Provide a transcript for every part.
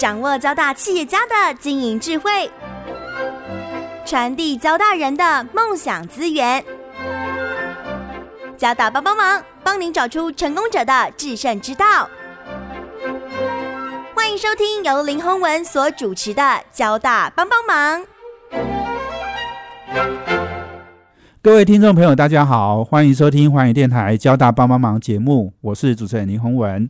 掌握交大企业家的经营智慧，传递交大人的梦想资源。交大帮帮忙，帮您找出成功者的制胜之道。欢迎收听由林宏文所主持的《交大帮帮忙》。各位听众朋友，大家好，欢迎收听环宇电台《交大帮帮忙》节目，我是主持人林宏文。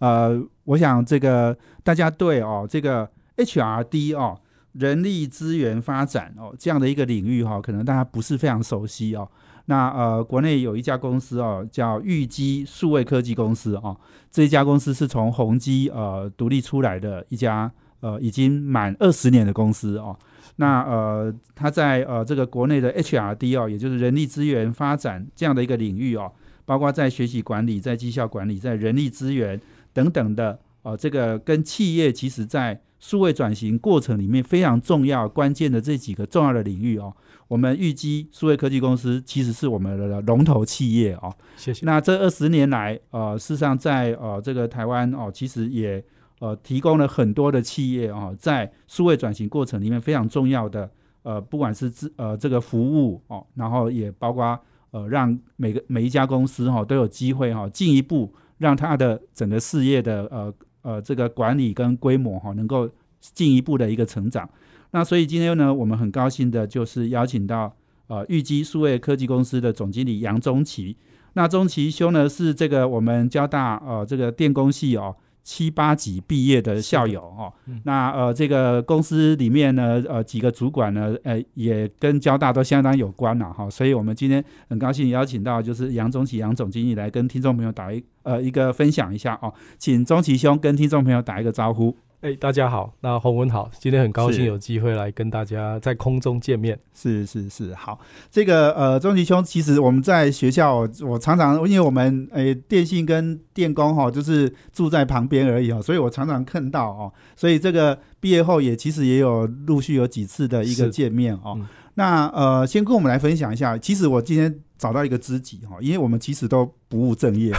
呃，我想这个大家对哦，这个 HRD 哦，人力资源发展哦这样的一个领域哈，可能大家不是非常熟悉哦。那呃，国内有一家公司哦，叫玉基数位科技公司哦，这一家公司是从宏基呃独立出来的一家呃已经满二十年的公司哦。那呃，它在呃这个国内的 HRD 哦，也就是人力资源发展这样的一个领域哦，包括在学习管理、在绩效管理、在人力资源等等的哦，这个跟企业其实在数位转型过程里面非常重要、关键的这几个重要的领域哦，我们预计数位科技公司其实是我们的龙头企业哦。谢谢。那这二十年来，呃，事实上在呃这个台湾哦，其实也。呃，提供了很多的企业哦，在数位转型过程里面非常重要的呃，不管是资呃这个服务哦，然后也包括呃让每个每一家公司哈都有机会哈进一步让它的整个事业的呃呃这个管理跟规模哈能够进一步的一个成长。那所以今天呢，我们很高兴的就是邀请到呃玉基数位科技公司的总经理杨中奇。那中奇兄呢是这个我们交大呃这个电工系哦。七八级毕业的校友哦，那呃，这个公司里面呢，呃，几个主管呢，呃，也跟交大都相当有关了哈，所以我们今天很高兴邀请到就是杨宗奇杨总经理来跟听众朋友打一呃一个分享一下哦，请宗奇兄跟听众朋友打一个招呼。哎，大家好，那洪文好，今天很高兴有机会来跟大家在空中见面。是是是，好，这个呃，钟吉兄，其实我们在学校，我常常因为我们诶电信跟电工哈，就是住在旁边而已哦，所以我常常看到哦，所以这个毕业后也其实也有陆续有几次的一个见面哦。那呃，先跟我们来分享一下，其实我今天。找到一个知己哈，因为我们其实都不务正业，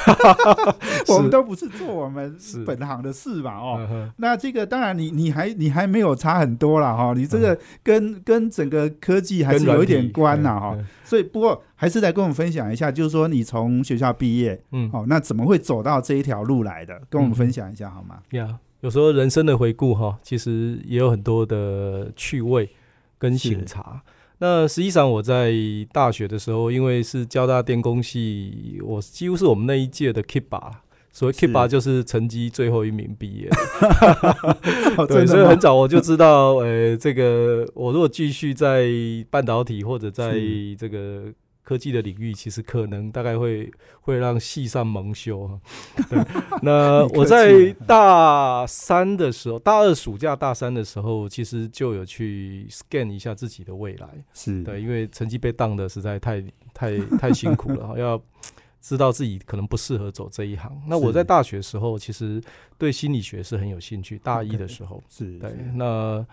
我们都不是做我们本行的事吧哦。那这个当然你你还你还没有差很多了哈，你这个跟跟整个科技还是有一点关呐哈。所以不过还是来跟我们分享一下，就是说你从学校毕业，嗯，哦，那怎么会走到这一条路来的？跟我们分享一下好吗？呀，有时候人生的回顾哈，其实也有很多的趣味跟醒察。那实际上我在大学的时候，因为是交大电工系，我几乎是我们那一届的 k i p 吧所谓 k i p 吧就是成绩最后一名毕业。对，所以很早我就知道，呃，这个我如果继续在半导体或者在这个。科技的领域其实可能大概会 会让系上蒙羞 哈。那我在大三的时候，大二暑假大三的时候，其实就有去 scan 一下自己的未来。是对，因为成绩被当的实在太太太辛苦了，要知道自己可能不适合走这一行。那我在大学时候其实对心理学是很有兴趣，大一的时候是对那。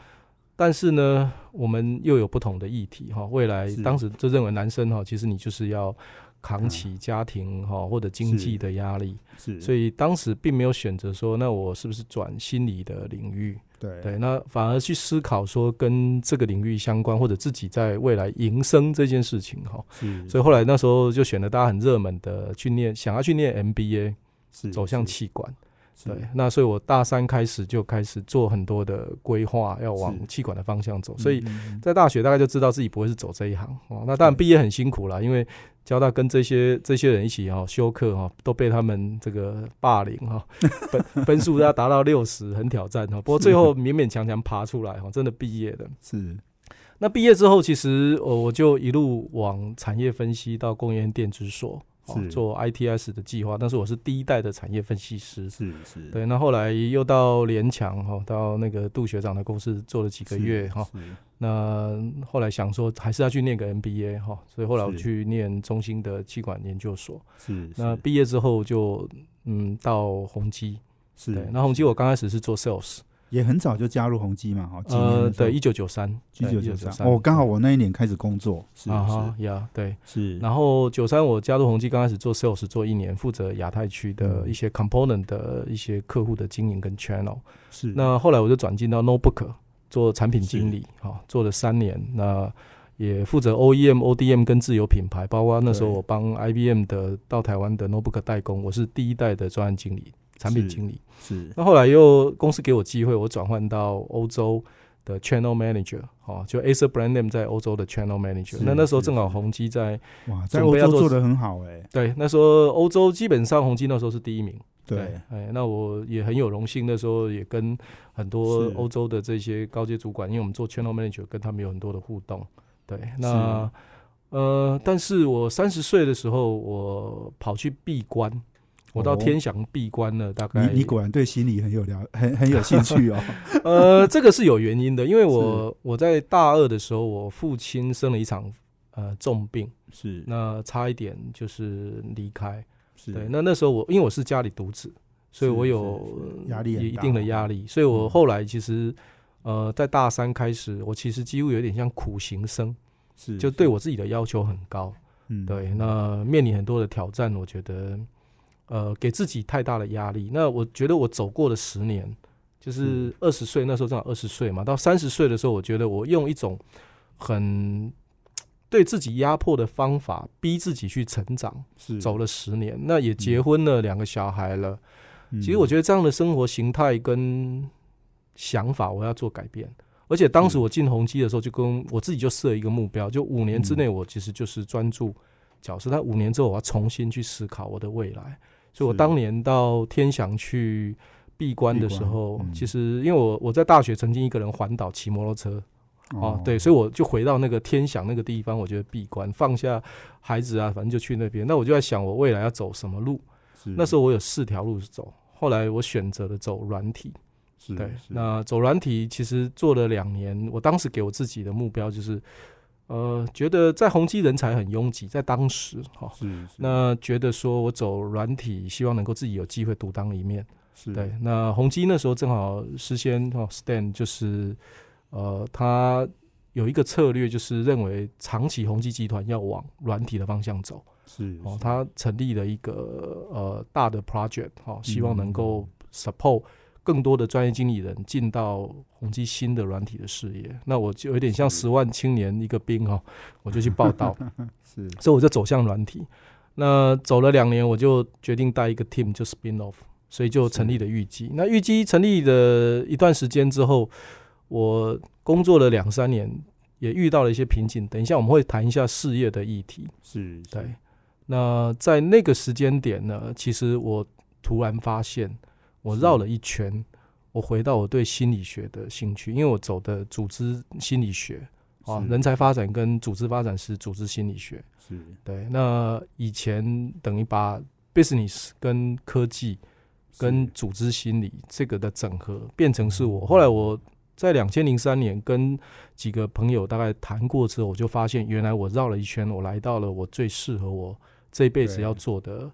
但是呢，我们又有不同的议题哈。未来当时就认为男生哈，其实你就是要扛起家庭哈或者经济的压力，是。所以当时并没有选择说，那我是不是转心理的领域？对对，那反而去思考说跟这个领域相关，或者自己在未来营生这件事情哈。所以后来那时候就选了大家很热门的去念，想要去念 MBA，是走向气管。对，那所以我大三开始就开始做很多的规划，要往气管的方向走。所以在大学大概就知道自己不会是走这一行哦。那当然毕业很辛苦啦，因为交大跟这些这些人一起哈修课哈，都被他们这个霸凌哈，分分数要达到六十，很挑战哈。不过最后勉勉强强爬出来哈，真的毕业的。是，那毕业之后，其实我我就一路往产业分析到工业电子所。做 ITS 的计划，但是我是第一代的产业分析师，是是，对。那后来又到联强哈，到那个杜学长的公司做了几个月哈。那后来想说还是要去念个 MBA 哈，所以后来我去念中兴的气管研究所。是。那毕业之后就嗯到宏基，是。那宏基我刚开始是做 sales，也很早就加入宏基嘛，哈，呃，对，一九九三，一九九九三，哦，刚好我那一年开始工作，是啊哈呀，对，是，然后九三我加入宏基，刚开始做 sales 做一年，负责亚太区的一些 component 的一些客户的经营跟 channel，是，那后来我就转进到 notebook 做产品经理，哈，做了三年，那也负责 OEM、ODM 跟自有品牌，包括那时候我帮 IBM 的到台湾的 notebook 代工，我是第一代的专案经理。产品经理是，那后来又公司给我机会，我转换到欧洲的 channel manager，哦，就 Acer Brand Name 在欧洲的 channel manager。那那时候正好宏基在哇，在欧洲做的很好哎。对，那时候欧洲基本上宏基那时候是第一名。对，哎，那我也很有荣幸，那时候也跟很多欧洲的这些高阶主管，因为我们做 channel manager，跟他们有很多的互动。对，那呃，但是我三十岁的时候，我跑去闭关。我到天祥闭关了，大概你你果然对心理很有了，很很有兴趣哦。呃，这个是有原因的，因为我我在大二的时候，我父亲生了一场呃重病，是那差一点就是离开。是对，那那时候我因为我是家里独子，所以我有压力一定的压力，所以我后来其实呃在大三开始，我其实几乎有点像苦行僧，是就对我自己的要求很高。嗯，对，那面临很多的挑战，我觉得。呃，给自己太大的压力。那我觉得我走过了十年，就是二十岁那时候正好二十岁嘛，到三十岁的时候，我觉得我用一种很对自己压迫的方法，逼自己去成长，是走了十年。那也结婚了，两个小孩了。其实我觉得这样的生活形态跟想法，我要做改变。而且当时我进宏基的时候，就跟我自己就设一个目标，就五年之内，我其实就是专注角色。但五年之后，我要重新去思考我的未来。所以，我当年到天祥去闭关的时候，其实因为我我在大学曾经一个人环岛骑摩托车，哦，对，所以我就回到那个天祥那个地方，我觉得闭关，放下孩子啊，反正就去那边。那我就在想，我未来要走什么路？那时候我有四条路走，后来我选择了走软体。对，那走软体其实做了两年，我当时给我自己的目标就是。呃，觉得在宏基人才很拥挤，在当时哈，是那觉得说我走软体，希望能够自己有机会独当一面，是。对。那宏基那时候正好事先哈，Stan 就是呃，他有一个策略，就是认为长期宏基集团要往软体的方向走，是哦，他成立了一个呃大的 project 哈，希望能够 support。更多的专业经理人进到宏基新的软体的事业，那我就有点像十万青年一个兵哈，我就去报道，是，所以我就走向软体。那走了两年，我就决定带一个 team 就 spin off，所以就成立了预计。那预计成立的一段时间之后，我工作了两三年，也遇到了一些瓶颈。等一下我们会谈一下事业的议题，是对。那在那个时间点呢，其实我突然发现。我绕了一圈，我回到我对心理学的兴趣，因为我走的组织心理学啊，人才发展跟组织发展是组织心理学，是对。那以前等于把 business 跟科技跟组织心理这个的整合变成是我。后来我在两千零三年跟几个朋友大概谈过之后，我就发现原来我绕了一圈，我来到了我最适合我这辈子要做的。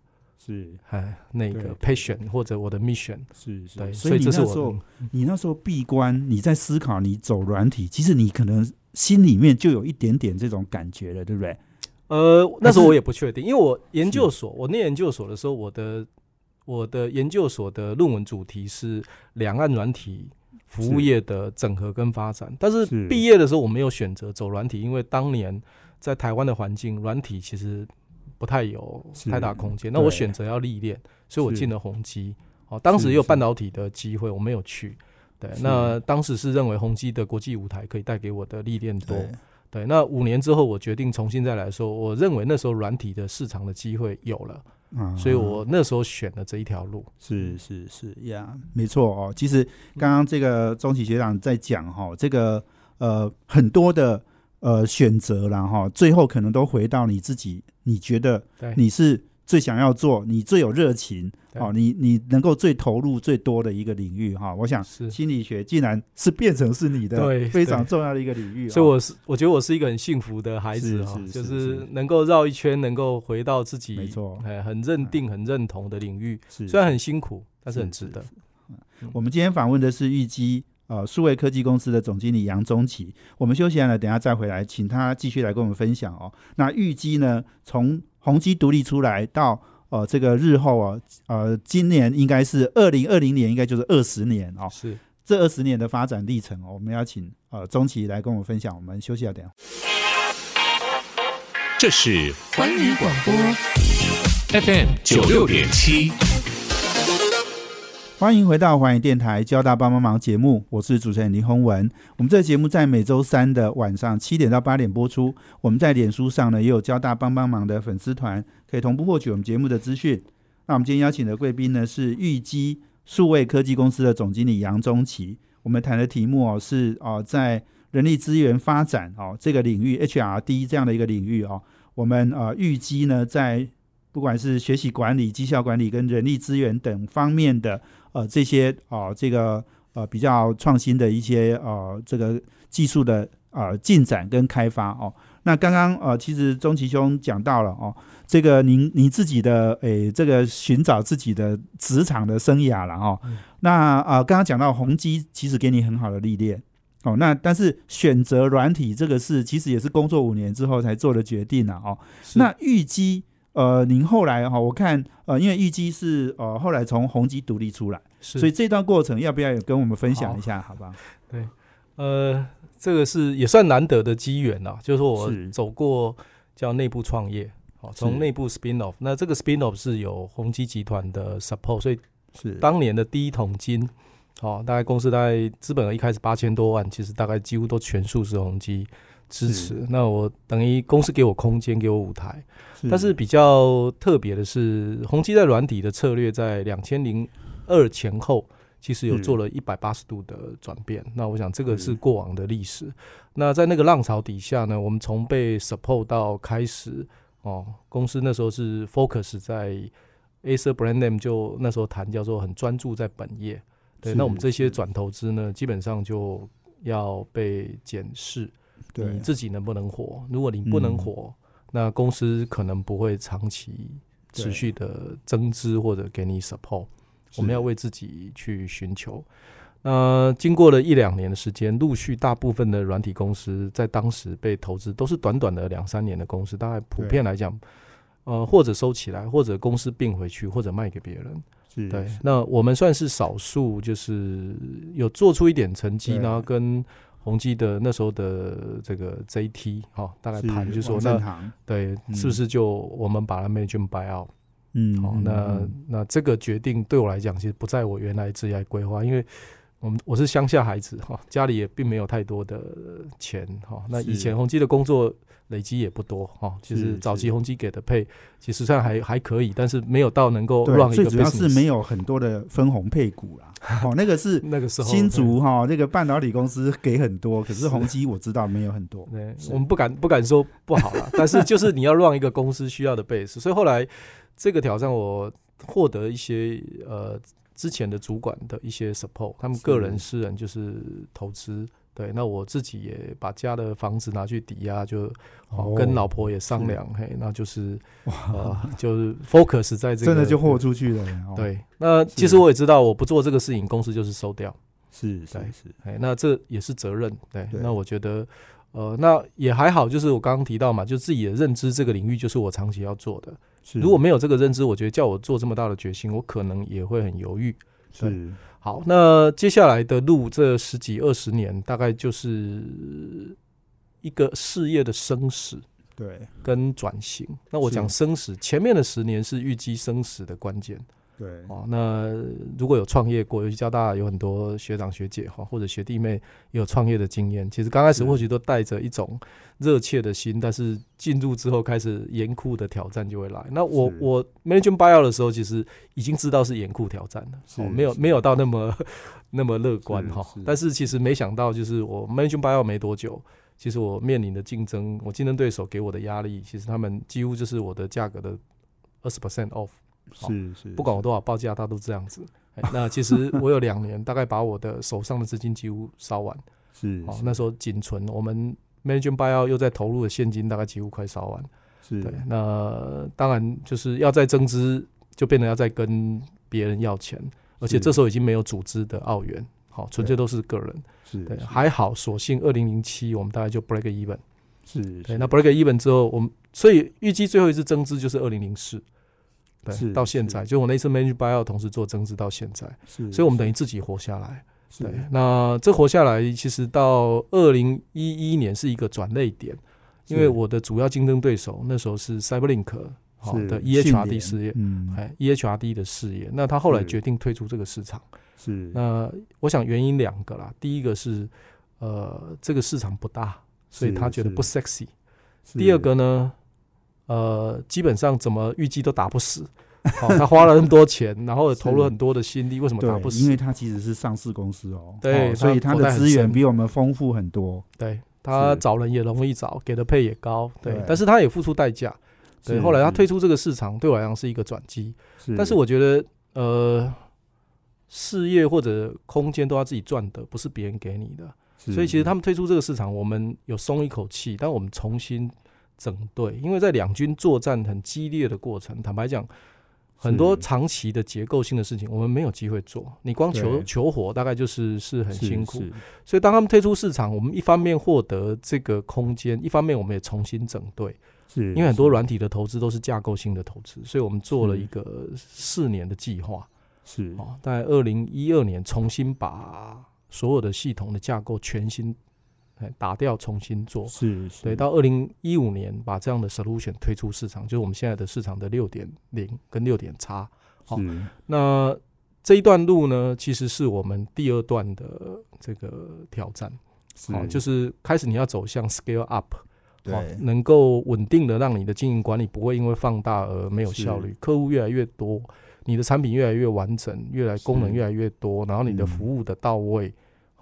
是，哎，那个 patient 或者我的 mission 是，对，所以这是我，你那时候闭关，你在思考，你走软体，其实你可能心里面就有一点点这种感觉了，对不对？呃，那时候我也不确定，因为我研究所，我念研究所的时候，我的我的研究所的论文主题是两岸软体服务业的整合跟发展，但是毕业的时候我没有选择走软体，因为当年在台湾的环境，软体其实。不太有太大空间，那我选择要历练，所以我进了宏基。哦，当时也有半导体的机会，我没有去。对，那当时是认为宏基的国际舞台可以带给我的历练多。对，那五年之后我决定重新再来说，我认为那时候软体的市场的机会有了，所以我那时候选了这一条路。是是是呀，没错哦。其实刚刚这个钟启学长在讲哈，这个呃很多的。呃，选择然后最后可能都回到你自己，你觉得你是最想要做，你最有热情，哦，你你能够最投入最多的一个领域哈。我想心理学竟然是变成是你的非常重要的一个领域，所以我是我觉得我是一个很幸福的孩子哈，就是能够绕一圈，能够回到自己没错，哎，很认定、很认同的领域，虽然很辛苦，但是很值得。我们今天访问的是玉基呃数位科技公司的总经理杨宗奇。我们休息完了，等下再回来，请他继续来跟我们分享哦。那预计呢，从宏基独立出来到呃这个日后啊，呃今年应该是二零二零年，应该就是二十年哦。是这二十年的发展历程哦，我们要请呃钟奇来跟我们分享。我们休息一下，等下。这是环宇广播 FM 九六点七，欢迎回到环宇电台交大帮帮忙节目，我是主持人林宏文。我们这个节目在每周三的晚上七点到八点播出。我们在脸书上呢也有交大帮帮忙的粉丝团，可以同步获取我们节目的资讯。那我们今天邀请的贵宾呢是玉基数位科技公司的总经理杨宗奇。我们谈的题目哦是哦在人力资源发展哦这个领域 HRD 这样的一个领域哦，我们呃预计呢在不管是学习管理、绩效管理跟人力资源等方面的呃这些哦这个呃比较创新的一些呃这个技术的呃进展跟开发哦。那刚刚呃其实钟奇兄讲到了哦，这个您你自己的诶这个寻找自己的职场的生涯了哦。那啊刚刚讲到宏基其实给你很好的历练。哦，那但是选择软体这个事，其实也是工作五年之后才做的决定啊。哦，那玉基，呃，您后来哈，我看呃，因为玉基是呃后来从宏基独立出来，所以这段过程要不要也跟我们分享一下？好吧？对，呃，这个是也算难得的机缘呐，就是我走过叫内部创业，哦，从内部 spin off，那这个 spin off 是有宏基集团的 support，所以是当年的第一桶金。哦，大概公司大概资本额一开始八千多万，其实大概几乎都全数是宏基支持。那我等于公司给我空间，给我舞台。但是比较特别的是，宏基在软体的策略在两千零二前后，其实有做了一百八十度的转变。那我想这个是过往的历史。那在那个浪潮底下呢，我们从被 support 到开始哦，公司那时候是 focus 在 Acer brand name，就那时候谈叫做很专注在本业。对，那我们这些转投资呢，基本上就要被检视，你自己能不能活？如果你不能活，那公司可能不会长期持续的增资或者给你 support。我们要为自己去寻求。那经过了一两年的时间，陆续大部分的软体公司在当时被投资，都是短短的两三年的公司，大概普遍来讲，呃，或者收起来，或者公司并回去，或者卖给别人。对，那我们算是少数，就是有做出一点成绩，然后跟宏基的那时候的这个 JT 哈，大概谈就说那对，是不是就我们把它 manage buy out？嗯，好，那那这个决定对我来讲，其实不在我原来职业规划，因为我们我是乡下孩子哈，家里也并没有太多的钱哈，那以前宏基的工作。累积也不多哈，其实早期宏基给的配，其实上还还可以，但是没有到能够让一个。最主要是没有很多的分红配股啦。哦，那个是 那个时候新竹哈，那个半导体公司给很多，可是宏基我知道没有很多。对，我们不敢不敢说不好了，但是就是你要让一个公司需要的 base，所以后来这个挑战我获得一些呃之前的主管的一些 support，他们个人私人就是投资。对，那我自己也把家的房子拿去抵押，就跟老婆也商量，嘿，那就是呃，就是 focus 在这个，真的就豁出去了。对，那其实我也知道，我不做这个事情，公司就是收掉。是是是，哎，那这也是责任。对，那我觉得，呃，那也还好，就是我刚刚提到嘛，就自己的认知，这个领域就是我长期要做的。如果没有这个认知，我觉得叫我做这么大的决心，我可能也会很犹豫。是。好，那接下来的路这十几二十年，大概就是一个事业的生死，对，跟转型。那我讲生死，前面的十年是预计生死的关键。对哦，那如果有创业过，尤其交大有很多学长学姐哈，或者学弟妹也有创业的经验。其实刚开始或许都带着一种热切的心，但是进入之后开始严酷的挑战就会来。那我我 manage buyout 的时候，其实已经知道是严酷挑战了，哦，没有没有到那么 那么乐观哈。但是其实没想到，就是我 manage buyout 没多久，其实我面临的竞争，我竞争对手给我的压力，其实他们几乎就是我的价格的二十 percent off。是是，不管我多少报价，他都这样子。那其实 我有两年，大概把我的手上的资金几乎烧完。是，哦，那时候仅存我们 management buyout 又在投入的现金，大概几乎快烧完。是，对。那当然就是要再增资，就变得要再跟别人要钱。而且这时候已经没有组织的澳元，好，纯粹都是个人。是对，还好，所幸二零零七我们大概就 break even。是对，那 break even 之后，我们所以预计最后一次增资就是二零零四。是对，到现在，就我那次 manage buyout 同时做增资到现在，是，所以我们等于自己活下来。对，那这活下来，其实到二零一一年是一个转类点，因为我的主要竞争对手那时候是 Cyberlink 好的 EHRD 事业，嗯，哎，EHRD 的事业，那他后来决定退出这个市场。是那我想原因两个啦，第一个是呃这个市场不大，所以他觉得不 sexy。第二个呢，呃，基本上怎么预计都打不死。哦、他花了那么多钱，然后投入很多的心力，为什么打不死，因为他？其实是上市公司哦，对哦所以它口袋很它的资源比我们丰富很多。对他找人也容易找，给的配也高，对，对但是他也付出代价。对，是后来他是退出这个市场，对我来讲是一个转机。是，但是我觉得，呃，事业或者空间都要自己赚的，不是别人给你的。所以其实他们退出这个市场，我们有松一口气，但我们重新整队，因为在两军作战很激烈的过程，坦白讲，很多长期的结构性的事情，我们没有机会做。你光求求活，大概就是是很辛苦。所以当他们退出市场，我们一方面获得这个空间，一方面我们也重新整队，是，因为很多软体的投资都是架构性的投资，所以我们做了一个四年的计划。是哦，在二零一二年重新把所有的系统的架构全新哎打掉，重新做。是是对，到二零一五年把这样的 solution 推出市场，就是我们现在的市场的六点零跟六点叉。好那这一段路呢，其实是我们第二段的这个挑战。好、就是开始你要走向 scale up，对好能够稳定的让你的经营管理不会因为放大而没有效率，客户越来越多，你的产品越来越完整，越来功能越来越多，然后你的嗯服务的到位，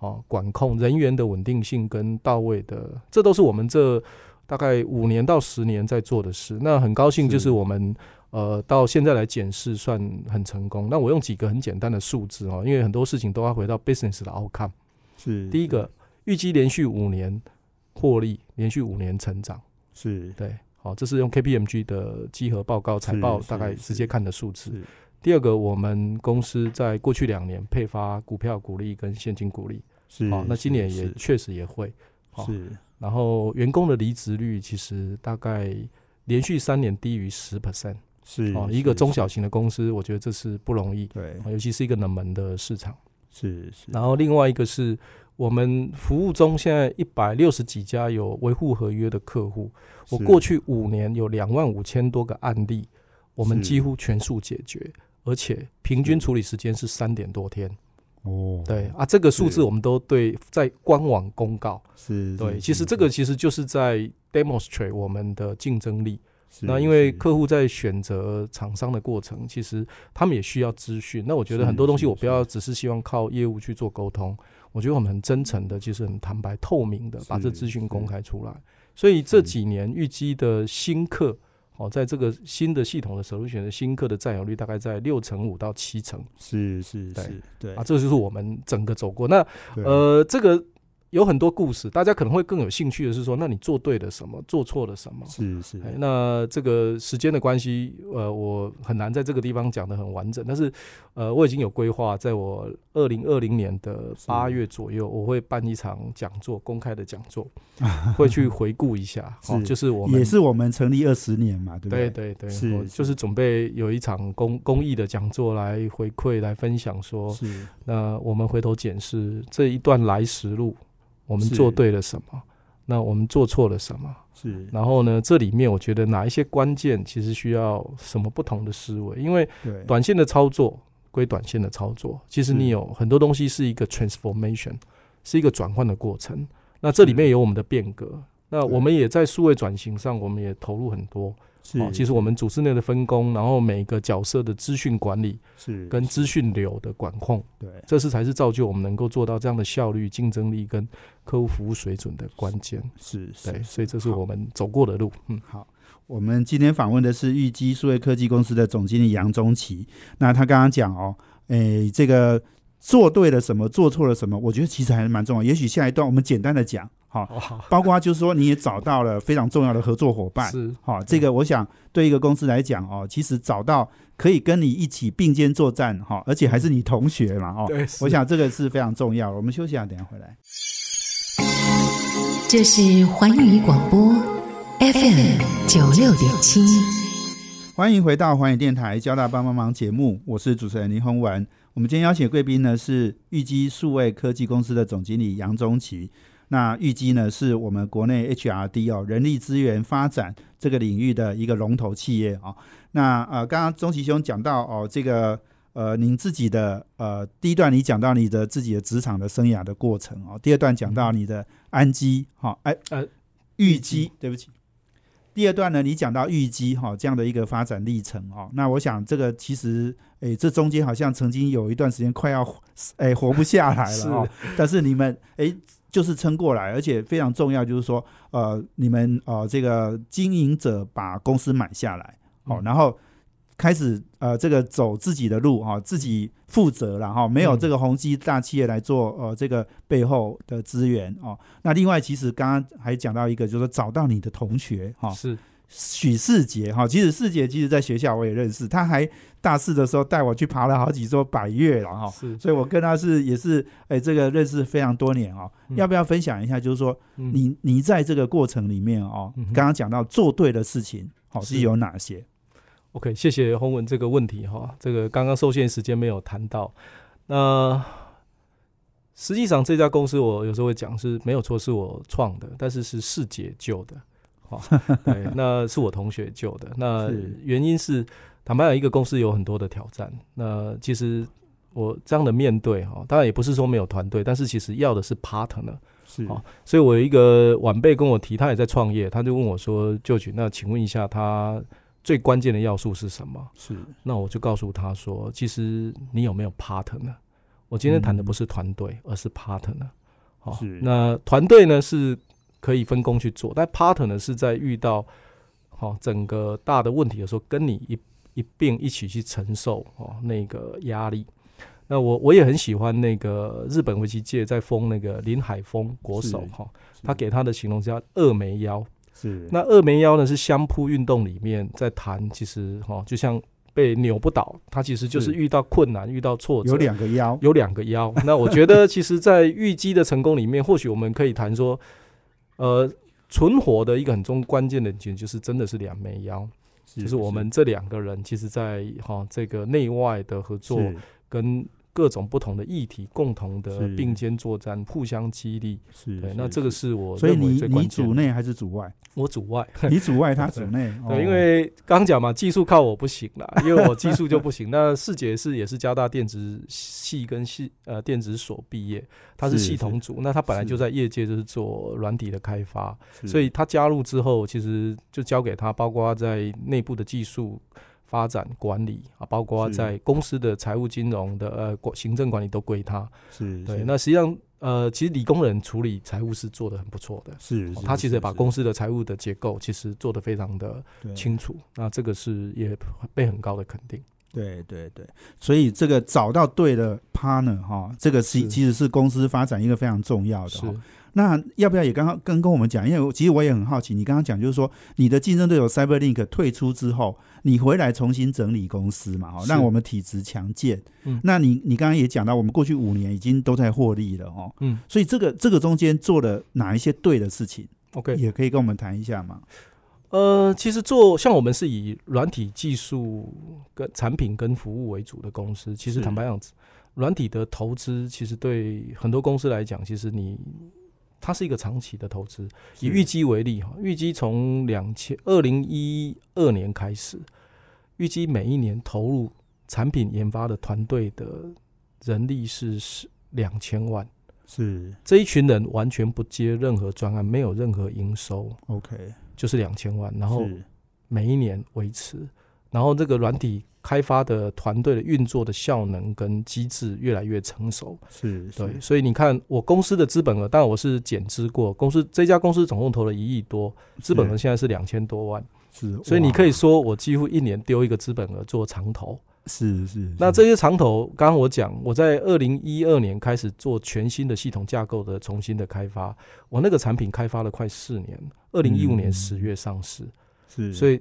好、管控人员的稳定性跟到位的，这都是我们这大概五年到十年在做的事。那很高兴，就是是我们呃到现在来检视算很成功。那我用几个很简单的数字哦，因为很多事情都要回到 business 的 outcome。是第一个，预计连续五年获利，连续五年成长。是对，好，这是用 KPMG 的集合报告财报大概直接看的数字。第二个，我们公司在过去两年配发股票股利跟现金股利，是好，那今年也确实也会。哦是然后员工的离职率其实大概连续三年低于十 percent，是哦，一个中小型的公司，我觉得这是不容易，对哦尤其是一个冷门的市场。是是然后另外一个是我们服务中现在一百六十几家有维护合约的客户，我过去五年有两万五千多个案例，我们几乎全数解决，而且平均处理时间是三点多天。哦对啊，这个数字我们都对在官网公告。是对，其实这个其实就是在 demonstrate 我们的竞争力。那因为客户在选择厂商的过程，其实他们也需要资讯。那我觉得很多东西我不要只是希望靠业务去做沟通，我觉得我们很真诚的，其实很坦白透明的把这资讯公开出来。所以这几年预计的新客，哦，在这个新的系统的 solution 的新客的占有率大概在六成五到七成。是是对是对。啊，这就是我们整个走过。那呃，这个有很多故事，大家可能会更有兴趣的是说，那你做对了什么，做错了什么？是是。哎，那这个时间的关系，呃，我很难在这个地方讲的很完整，但是，呃，我已经有规划，在我二零二零年的八月左右，我会办一场讲座，公开的讲座，会去回顾一下，哦，是就是我们也是我们成立二十年嘛，对不对？对？对对，是是。就是准备有一场公公益的讲座来回馈，来分享说，是。那我们回头检视这一段来时路，我们做对了什么？那我们做错了什么？是，然后呢，这里面我觉得哪一些关键其实需要什么不同的思维？因为短线的操作归短线的操作，其实你有很多东西是一个 transformation，是一个转换的过程。那这里面有我们的变革。那我们也在数位转型上，我们也投入很多。是哦，其实我们组织内的分工，然后每个角色的资讯管理是跟资讯流的管控，对这是才是造就我们能够做到这样的效率、竞争力跟客户服务水准的关键。是对，所以这是我们走过的路。嗯，好。我们今天访问的是玉基数位科技公司的总经理杨宗奇。那他刚刚讲哦，诶，这个做对了什么，做错了什么，我觉得其实还是蛮重要。也许下一段我们简单的讲，好，哇，包括就是说你也找到了非常重要的合作伙伴，是好，这个我想对一个公司来讲哦，其实找到可以跟你一起并肩作战哈，而且还是你同学嘛哦，对，我想这个是非常重要。我们休息一下，等一下回来。这是环宇广播 FM 九六点七。欢迎回到环宇电台交大帮帮忙节目，我是主持人林宏文。我们今天邀请的贵宾呢是玉基数位科技公司的总经理杨宗奇。那玉基呢是我们国内 HRD 哦人力资源发展这个领域的一个龙头企业哦。那呃，刚刚钟奇兄讲到哦，这个呃，您自己的呃第一段你讲到你的自己的职场的生涯的过程哦，第二段讲到你的安基哈哎呃玉基，对不起。第二段呢，你讲到玉基哈这样的一个发展历程哦，那我想这个其实诶，这中间好像曾经有一段时间快要诶活不下来了哦，但是你们诶就是撑过来，而且非常重要就是说呃你们呃这个经营者把公司买下来哦，然后开始呃这个走自己的路哈、自己负责了哈，没有嗯这个宏基大企业来做呃这个背后的资源哦。那另外其实刚刚还讲到一个，就是说找到你的同学哈、是。许世杰哈，其实世杰其实在学校我也认识，他还大四的时候带我去爬了好几座百岳了哈，是，所以我跟他是也是哎这个认识非常多年哦。嗯要不要分享一下？就是说嗯你你在这个过程里面哦嗯，刚刚讲到做对的事情，好是是有哪些？OK，谢谢洪文这个问题哈，这个刚刚受限时间没有谈到。那实际上这家公司我有时候会讲是没有错，是我创的，但是是世杰救的，好，对，那是我同学救的。那原因是坦白讲，一个公司有很多的挑战。那其实我这样的面对哈，当然也不是说没有团队，但是其实要的是 partner。是好所以我有一个晚辈跟我提，他也在创业，他就问我说：“舅舅，那请问一下，他最关键的要素是什么是？”那我就告诉他说：“其实你有没有 partner？我今天谈的不是团队，而是 partner。好是，那团队呢是可以分工去做，但 partner 呢是在遇到好整个大的问题的时候，跟你一一并一起去承受哦那个压力。那我我也很喜欢那个日本围棋界在封那个林海峰国手是哈，他给他的形容叫二眉腰。是那二眉腰呢是相扑运动里面在谈，其实哈就像被扭不倒，他其实就是是遇到困难、遇到挫折，有两个腰，有两个腰。那我觉得，其实，在玉基的成功里面，或许我们可以谈说，呃，存活的一个很重关键的其实就是真的是两枚腰，就是我们这两个人，其实在哈这个内外的合作跟各种不同的议题共同的并肩作战，互相激励。是对那这个是我所以认为你你最关键的。组内还是组外？我主外，你组外，他组内。哦对，因为刚讲嘛，技术靠我不行啦，因为我技术就不行。那世杰是也是交大电子系跟系呃电子所毕业，他是是系统组，那他本来就在业界就是做软体的开发，所以他加入之后，其实就交给他，包括在内部的技术。发展管理啊，包括在公司的财务金融的呃管行政管理都归他。对，是对那实际上呃，其实理工人处理财务是做的很不错的。是是哦他其实把公司司的财务的结构其实做的非常的清楚，那这个是也被很高的肯定。对对对，所以这个找到对的 partner 哈，这个是是其实是公司发展一个非常重要的是哈。那要不要也刚刚跟跟我们讲？因为其实我也很好奇，你刚刚讲就是说你的竞争对手 CyberLink 退出之后，你回来重新整理公司嘛，哈，让我们体质强健。嗯那你你刚刚也讲到，我们过去五年已经都在获利了哦，嗯所以这个这个中间做了哪一些对的事情，，OK，也可以跟我们谈一下嘛？呃，其实做像我们是以软体技术跟产品跟服务为主的公司，其实坦白讲，软体的投资其实对很多公司来讲，其实你它是一个长期的投资。以是玉基为例哈，预计从两千二零一二年开始，预计每一年投入产品研发的团队的人力是是两千万。是这一群人完全不接任何专案，没有任何营收，OK，就是两千万，然后每一年维持，然后这个软体开发的团队的运作的效能跟机制越来越成熟。是对，所以你看我公司的资本额，当然我是减资过，公司这家公司总共投了一亿多，资本额现在是两千多万，是，所以你可以说我几乎一年丢一个资本额做长投。是是。那这些长投，刚刚我讲，我在二零一二年开始做全新的系统架构的重新的开发，我那个产品开发了快四年，二零一五年十月上市，是，所以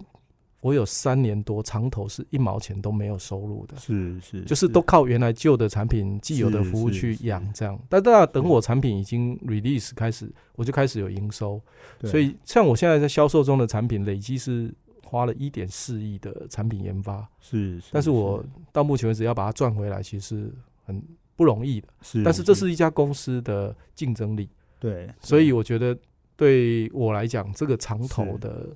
我有三年多长头是一毛钱都没有收入的，是是，就是都靠原来旧的产品既有的服务去养这样。但当然，等我产品已经 release 开始，我就开始有营收，所以像我现在在销售中的产品累积是。花了一点四亿的产品研发，是，但是我到目前为止要把它赚回来，其实很不容易的。是，但是这是一家公司的竞争力。对，所以我觉得对我来讲，这个长投的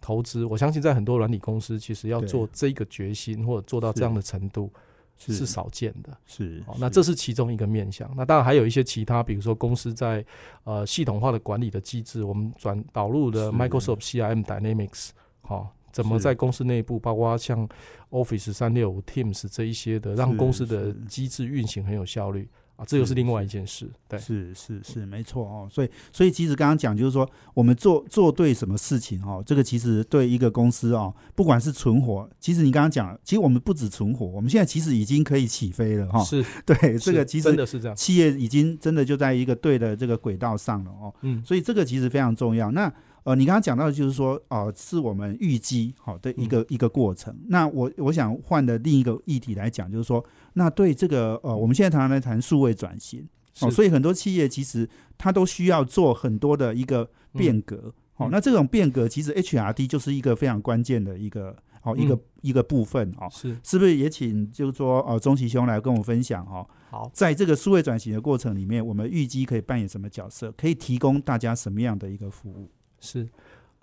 投资，我相信在很多软体公司，其实要做这个决心或者做到这样的程度是少见的。是，那这是其中一个面向。那当然还有一些其他，比如说公司在呃系统化的管理的机制，我们转导入的 Microsoft CRM Dynamics，好。怎么在公司内部，包括像 Office 三六五、Teams 这一些的，让公司的机制运行很有效率啊？这又是另外一件事。对，是是是，没错哦。所以所以其实刚刚讲就是说，我们做做对什么事情哦，这个其实对一个公司哦，不管是存活，其实你刚刚讲，其实我们不止存活，我们现在其实已经可以起飞了哈。是 对这个其实真的是这样，企业已经真的就在一个对的这个轨道上了哦。嗯，所以这个其实非常重要。那呃，你刚刚讲到的就是说，哦，是我们预计好的一个一个过程。那我我想换的另一个议题来讲，就是说，那对这个呃，我们现在常常来谈数位转型，哦，所以很多企业其实它都需要做很多的一个变革。好，那这种变革其实 HRD 就是一个非常关键的一个哦一个一个部分哦。是是不是也请就是说哦，钟奇兄来跟我分享哦？好，在这个数位转型的过程里面，我们预计可以扮演什么角色？可以提供大家什么样的一个服务？是，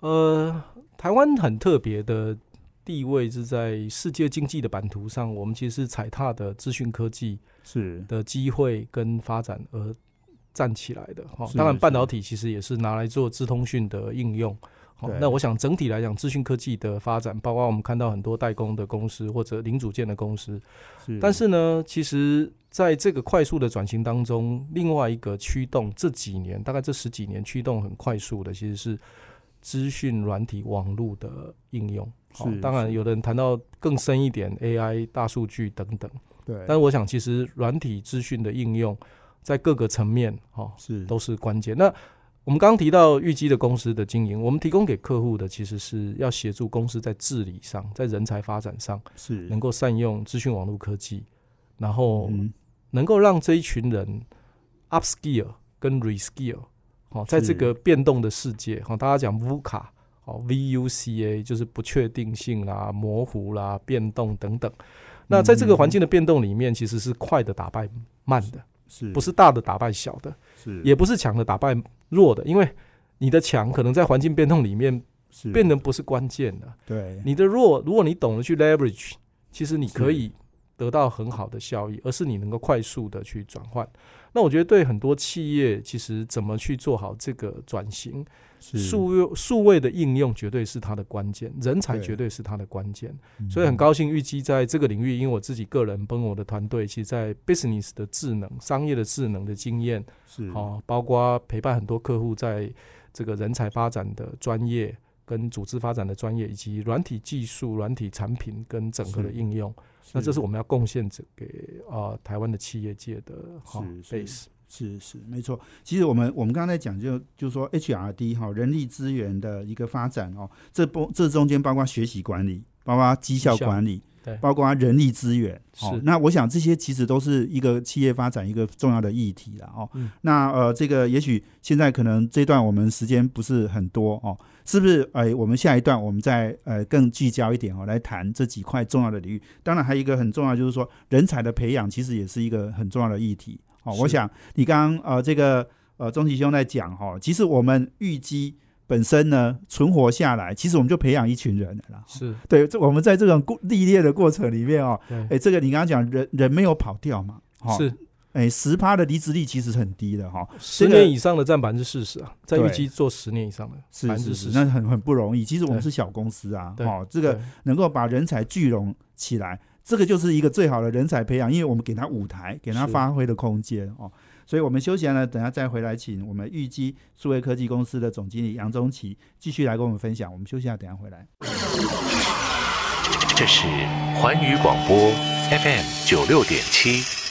呃，台湾很特别的地位是在世界经济的版图上，我们其实是踩踏的资讯科技是的机会跟发展而站起来的。哈，当然半导体其实也是拿来做资通讯的应用。好，那我想整体来讲，资讯科技的发展，包括我们看到很多代工的公司或者零组件的公司，但是呢，其实在这个快速的转型当中，另外一个驱动这几年，大概这十几年驱动很快速的，其实是资讯软体网络的应用。好，当然有的人谈到更深一点，AI、大数据等等。对，但是我想，其实软体资讯的应用在各个层面，哈，是都是关键。那我们刚刚提到预基的公司的经营，我们提供给客户的其实是要协助公司在治理上，在人才发展上是能够善用资讯网络科技，然后能够让这一群人 upskill 跟 reskill，好，在这个变动的世界，好，大家讲 VUCA，哦，VUCA 就是不确定性啦、模糊啦、变动等等。那在这个环境的变动里面，其实是快的打败慢的。是不是大的打败小的？是，也不是强的打败弱的，因为你的强可能在环境变动里面变得不是关键的。对，你的弱，如果你懂得去 leverage，其实你可以得到很好的效益，而是你能够快速的去转换。那我觉得对很多企业，其实怎么去做好这个转型？数位数位的应用绝对是它的关键，人才绝对是它的关键，所以很高兴预计在这个领域，因为我自己个人跟我的团队，其实在 business 的智能、商业的智能的经验，是。哦，包括陪伴很多客户在这个人才发展的专业、跟组织发展的专业，以及软体技术、软体产品跟整个的应用，那这是我们要贡献这给啊台湾的企业界的哈 base。是是没错，其实我们我们刚才讲就就说 HRD 哈人力资源的一个发展哦，这不这中间包括学习管理，包括绩效管理，对，包括人力资源，是。那我想这些其实都是一个企业发展一个重要的议题了哦。那呃，这个也许现在可能这段我们时间不是很多哦，是不是？哎，我们下一段我们再呃更聚焦一点哦，来谈这几块重要的领域。当然还有一个很重要就是说人才的培养，其实也是一个很重要的议题。哦，我想你刚刚呃，这个呃，钟奇兄在讲哈，其实我们预计本身呢存活下来，其实我们就培养一群人了。是对，这我们在这种过历练的过程里面哦，哎，这个你刚刚讲人人没有跑掉嘛？是，哎，十趴的离职率其实很低的哈，十年以上的占百分之四十啊，在预期做十年以上的百分之四十，那很很不容易。其实我们是小公司啊，哦，这个能够把人才聚拢起来。这个就是一个最好的人才培养，因为我们给他舞台，给他发挥的空间哦。所以，我们休息了，等下再回来，请我们预基数位科技公司的总经理杨宗奇继续来跟我们分享。我们休息下，等下回来。这是环宇广播 FM 九六点七。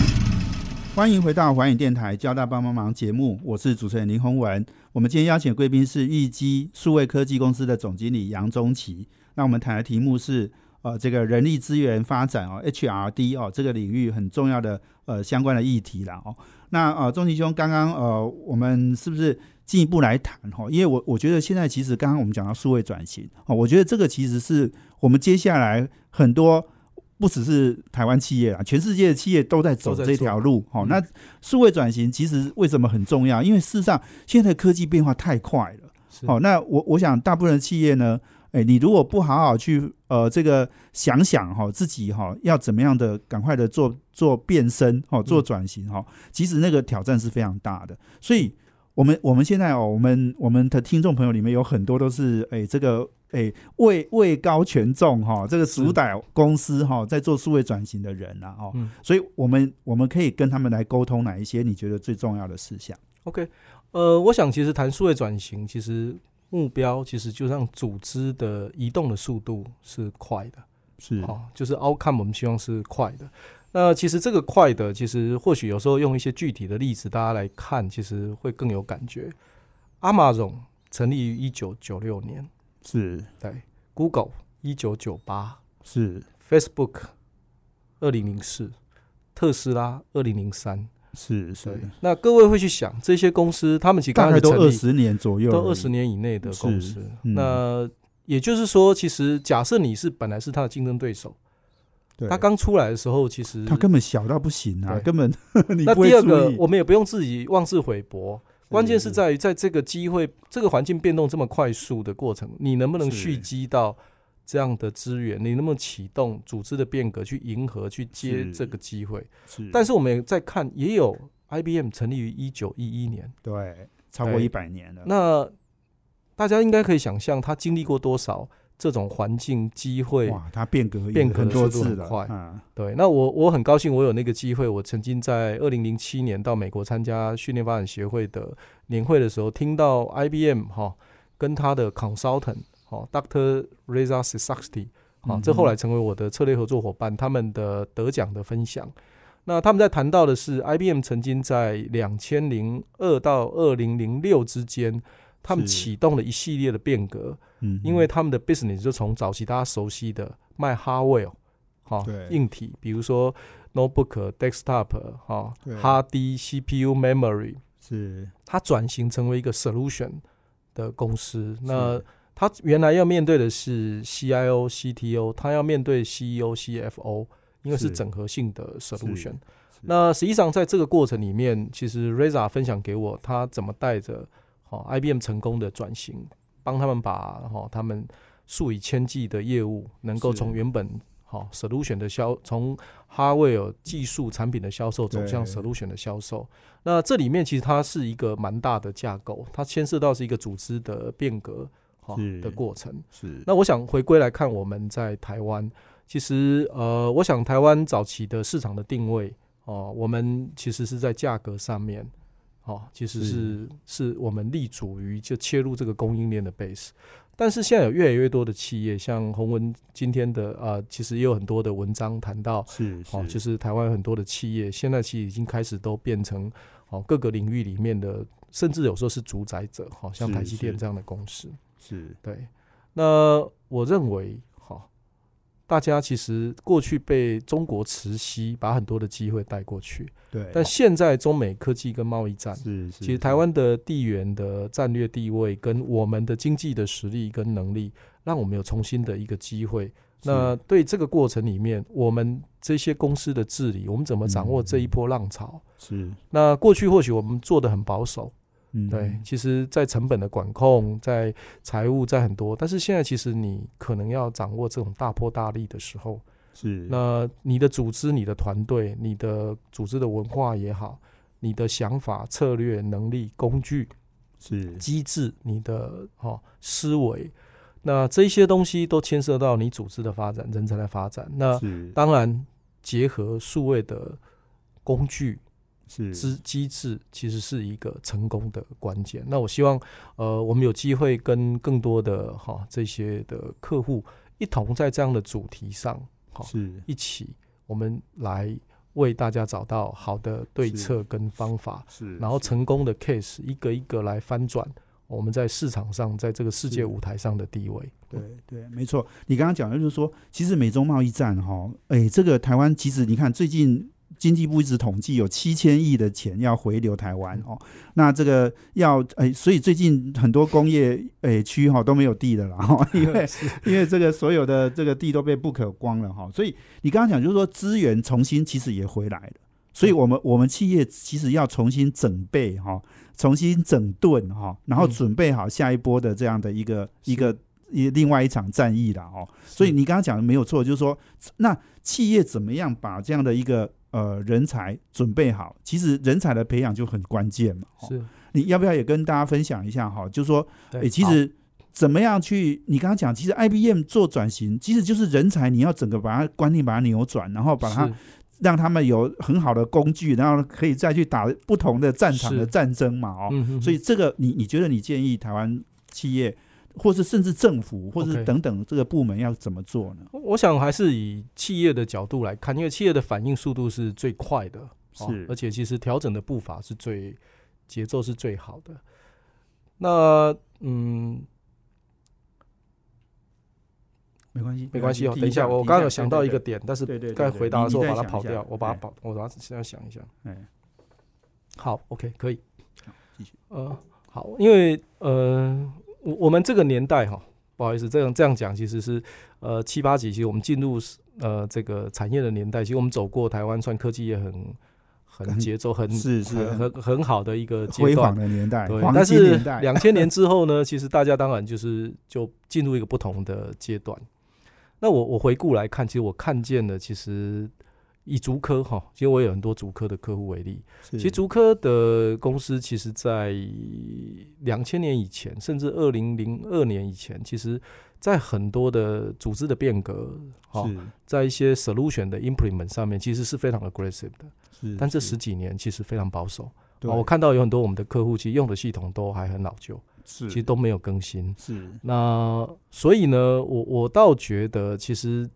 欢迎回到环宇电台交大帮帮忙节目，我是主持人林宏文。我们今天邀请贵宾是玉基数位科技公司的总经理杨宗奇。那我们谈的题目是呃这个人力资源发展哦，HRD 哦这个领域很重要的呃相关的议题啦哦。那呃宗奇兄刚刚呃我们是不是进一步来谈哈？因为我我觉得现在其实刚刚我们讲到数位转型哦，我觉得这个其实是我们接下来很多。不只是台湾企业啊，全世界的企业都在走这条路。好，那数位转型其实为什么很重要？因为事实上现在的科技变化太快了。好，那我我想大部分的企业呢，哎，你如果不好好去呃这个想想哈，自己哈要怎么样的赶快的做做变身哈，做转型哈，其实那个挑战是非常大的。所以，我们我们现在哦，我们我们的听众朋友里面有很多都是哎这个。哎，位位高权重哈，这个主导公司哈，在做数位转型的人呐，哦，所以我们我们可以跟他们来沟通哪一些你觉得最重要的事项？OK，呃，我想其实谈数位转型，其实目标其实就让组织的移动的速度是快的，是哦，就是 outcome 我们希望是快的。那其实这个快的，其实或许有时候用一些具体的例子，大家来看，其实会更有感觉。Amazon 成立于一九九六年。是对，Google 一九九八是 Facebook 二零零四，特斯拉二零零三是是。那各位会去想，这些公司他们其实大概都二十年左右，都二十年以内的公司。那也就是说，其实假设你是本来是他的竞争对手，他刚出来的时候，其实他根本小到不行啊，根本。那 第二个，我们也不用自己妄自菲薄。关键是在于，在这个机会、这个环境变动这么快速的过程，你能不能蓄积到这样的资源？你能不能启动组织的变革，去迎合、去接这个机会？是。但是我们也在看，也有 IBM 成立于一九一一年，对，超过一百年了。那大家应该可以想象，它经历过多少？这种环境机会，哇，它变革变革很多次很快。对，那我我很高兴，我有那个机会。我曾经在二零零七年到美国参加训练发展协会的年会的时候，听到 IBM 哈跟他的 consultant 哈 Dr. Reza Saxty 啊，这后来成为我的策略合作伙伴，他们的得奖的分享。那他们在谈到的是，IBM 曾经在两千零二到二零零六之间。他们启动了一系列的变革，嗯，因为他们的 business 就从早期大家熟悉的卖 hardware，哈，硬体，比如说 notebook、desktop，哈，hard CPU、memory，是，它转型成为一个 solution 的公司。那它原来要面对的是 CIO、CTO，它要面对 CEO、CFO，因为是整合性的 solution。那实际上在这个过程里面，其实 Reza 分享给我，他怎么带着。好，IBM 成功的转型，帮他们把哈他们数以千计的业务，能够从原本好 solution 的销，从 hardware 技术产品的销售走向 solution 的销售。那这里面其实它是一个蛮大的架构，它牵涉到是一个组织的变革哈的过程。是。那我想回归来看，我们在台湾，其实呃，我想台湾早期的市场的定位哦，我们其实是在价格上面。哦，其实是是我们立足于就切入这个供应链的 base，但是现在有越来越多的企业，像洪文今天的啊，其实也有很多的文章谈到，是哦，就是台湾很多的企业现在其实已经开始都变成哦各个领域里面的，甚至有时候是主宰者，好像台积电这样的公司，是对。那我认为。大家其实过去被中国磁吸，把很多的机会带过去。对，但现在中美科技跟贸易战，是其实台湾的地缘的战略地位跟我们的经济的实力跟能力，让我们有重新的一个机会。那对这个过程里面，我们这些公司的治理，我们怎么掌握这一波浪潮？是那过去或许我们做的很保守。对，其实，在成本的管控，在财务，在很多，但是现在其实你可能要掌握这种大破大立的时候，是那你的组织、你的团队、你的组织的文化也好，你的想法、策略、能力、工具是机制，你的哦思维，那这些东西都牵涉到你组织的发展、人才的发展。那当然结合数位的工具。是机机制其实是一个成功的关键。那我希望，呃，我们有机会跟更多的哈这些的客户一同在这样的主题上，哈是一起我们来为大家找到好的对策跟方法，是，然后成功的 case 一个一个来翻转我们在市场上在这个世界舞台上的地位。对对，没错。你刚刚讲的就是说，其实美中贸易战哈，哎，这个台湾其实你看最近。经济部一直统计有七千亿的钱要回流台湾哦，那这个要哎，所以最近很多工业哎区哈都没有地的了啦哈，因为因为这个所有的这个地都被不可光了哈，所以你刚刚讲就是说资源重新其实也回来了，所以我们我们企业其实要重新整备哈，重新整顿哈，然后准备好下一波的这样的一个一个一另外一场战役了哦，所以你刚刚讲的没有错，就是说那企业怎么样把这样的一个呃，人才准备好，其实人才的培养就很关键嘛。是，你要不要也跟大家分享一下哈？就是说，哎，其实怎么样去？你刚刚讲，其实 IBM 做转型，其实就是人才，你要整个把它观念把它扭转，然后把它让他们有很好的工具，然后可以再去打不同的战场的战争嘛。哦，所以这个你你觉得你建议台湾企业？或是甚至政府，或者等等这个部门要怎么做呢？我想还是以企业的角度来看，因为企业的反应速度是最快的，是，而且其实调整的步伐是最节奏是最好的。那嗯，没关系，没关系哦。等一下，我刚刚有想到一个点，但是该回答的时候把它跑掉，我把它跑，我把它现在想一下。哎，好，OK，可以，继续。呃，好，因为呃。我我们这个年代哈，不好意思，这样这样讲，其实是呃七八几，其实我们进入呃这个产业的年代，其实我们走过台湾算科技也很很节奏很是是很很很好的一个辉煌的年代，对。但是两千年之后呢，其实大家当然就是就进入一个不同的阶段。那我我回顾来看，其实我看见的其实。以竹科哈，其实我有很多竹科的客户为例。其实竹科的公司，其实在两千年以前，甚至二零零二年以前，其实在很多的组织的变革，哈，在一些 solution 的 implement 上面，其实是非常 aggressive 的。是，但这十几年其实非常保守。我看到有很多我们的客户，其实用的系统都还很老旧，是，其实都没有更新。是。那所以呢，我我倒觉得，其实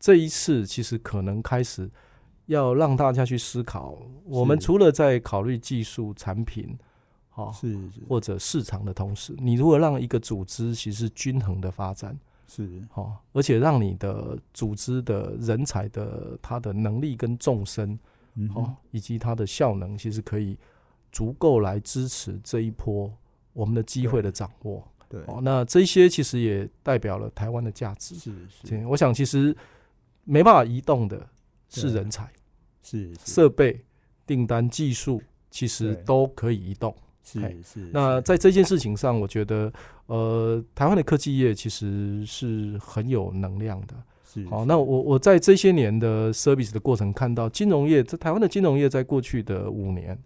这一次，其实可能开始。要让大家去思考，我们除了在考虑技术产品，好是或者市场的同时，你如何让一个组织其实均衡的发展，是好，而且让你的组织的人才的他的能力跟纵深，哦，以及他的效能，其实可以足够来支持这一波我们的机会的掌握。对，哦，那这些其实也代表了台湾的价值。是是，我想其实没办法移动的。是人才，是设备、订单、技术，其实都可以移动。是是。那在这件事情上，我觉得，呃，台湾的科技业其实是很有能量的。是。好，那我我在这些年的 service 的过程，看到金融业在台湾的金融业，在过去的五年。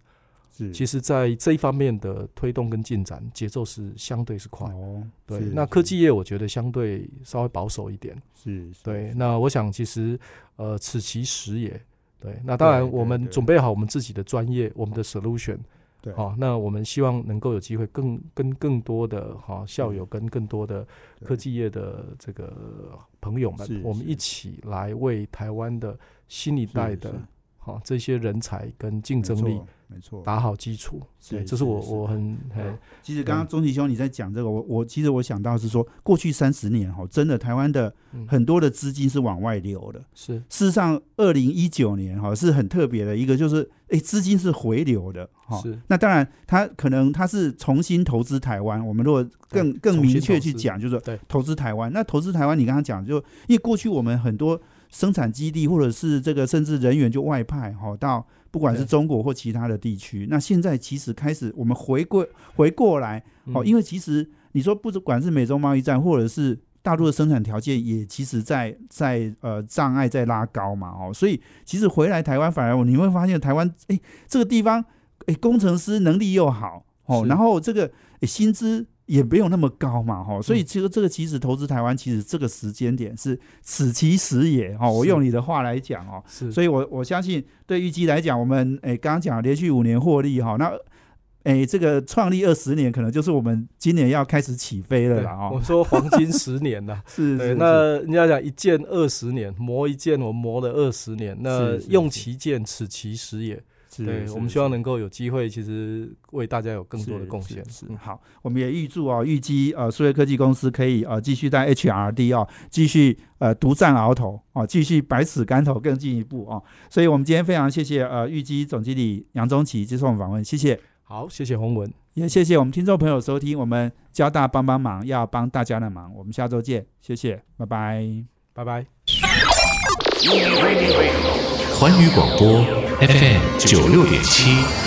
其实，在这一方面的推动跟进展节奏是相对是快。哦，对。那科技业我觉得相对稍微保守一点。是。对。那我想，其实呃，此其时也。对。那当然，我们准备好我们自己的专业，我们的 solution。对。好，那我们希望能够有机会更跟更多的哈校友跟更多的科技业的这个朋友们，我们一起来为台湾的新一代的好这些人才跟竞争力。没错，打好基础，对，这是我我很很。其实刚刚钟奇兄你在讲这个，我我其实我想到是说，过去三十年哈，真的台湾的很多的资金是往外流的。是，事实上，二零一九年哈是很特别的一个，就是哎，资金是回流的哈。是。那当然，他可能他是重新投资台湾。我们如果更更明确去讲，就是对投资台湾。那投资台湾，你刚刚讲，就因为过去我们很多生产基地或者是这个甚至人员就外派哈到。不管是中国或其他的地区，那现在其实开始我们回过回过来哦，因为其实你说不管是美洲贸易战，或者是大陆的生产条件，也其实在在呃障碍在拉高嘛哦，所以其实回来台湾反而你会发现台湾哎这个地方哎工程师能力又好哦，然后这个薪资。也没有那么高嘛，哈，所以其实这个其实投资台湾，其实这个时间点是此其时也，哈，我用你的话来讲哦，是，所以我我相信对预计来讲，我们诶刚刚讲连续五年获利哈，那诶，这个创立二十年，可能就是我们今年要开始起飞了啦哦。我说黄金十年呐，是那人家讲一剑二十年，磨一剑我磨了二十年，那用其剑，此其时也。是对，是我们希望能够有机会，其实为大家有更多的是贡献。嗯是是好，我们也预祝哦，预计呃，数位科技公司可以呃继续在 HRD 哦，继续呃独占鳌头哦，继续百尺竿头更进一步哦。所以我们今天非常谢谢呃预基总经理杨宗奇接受我们访问，谢谢，好，谢谢洪文，也谢谢我们听众朋友收听我们交大帮帮忙，要帮大家的忙，我们下周见，谢谢，拜拜。拜拜。环宇广播 FM 九六点七。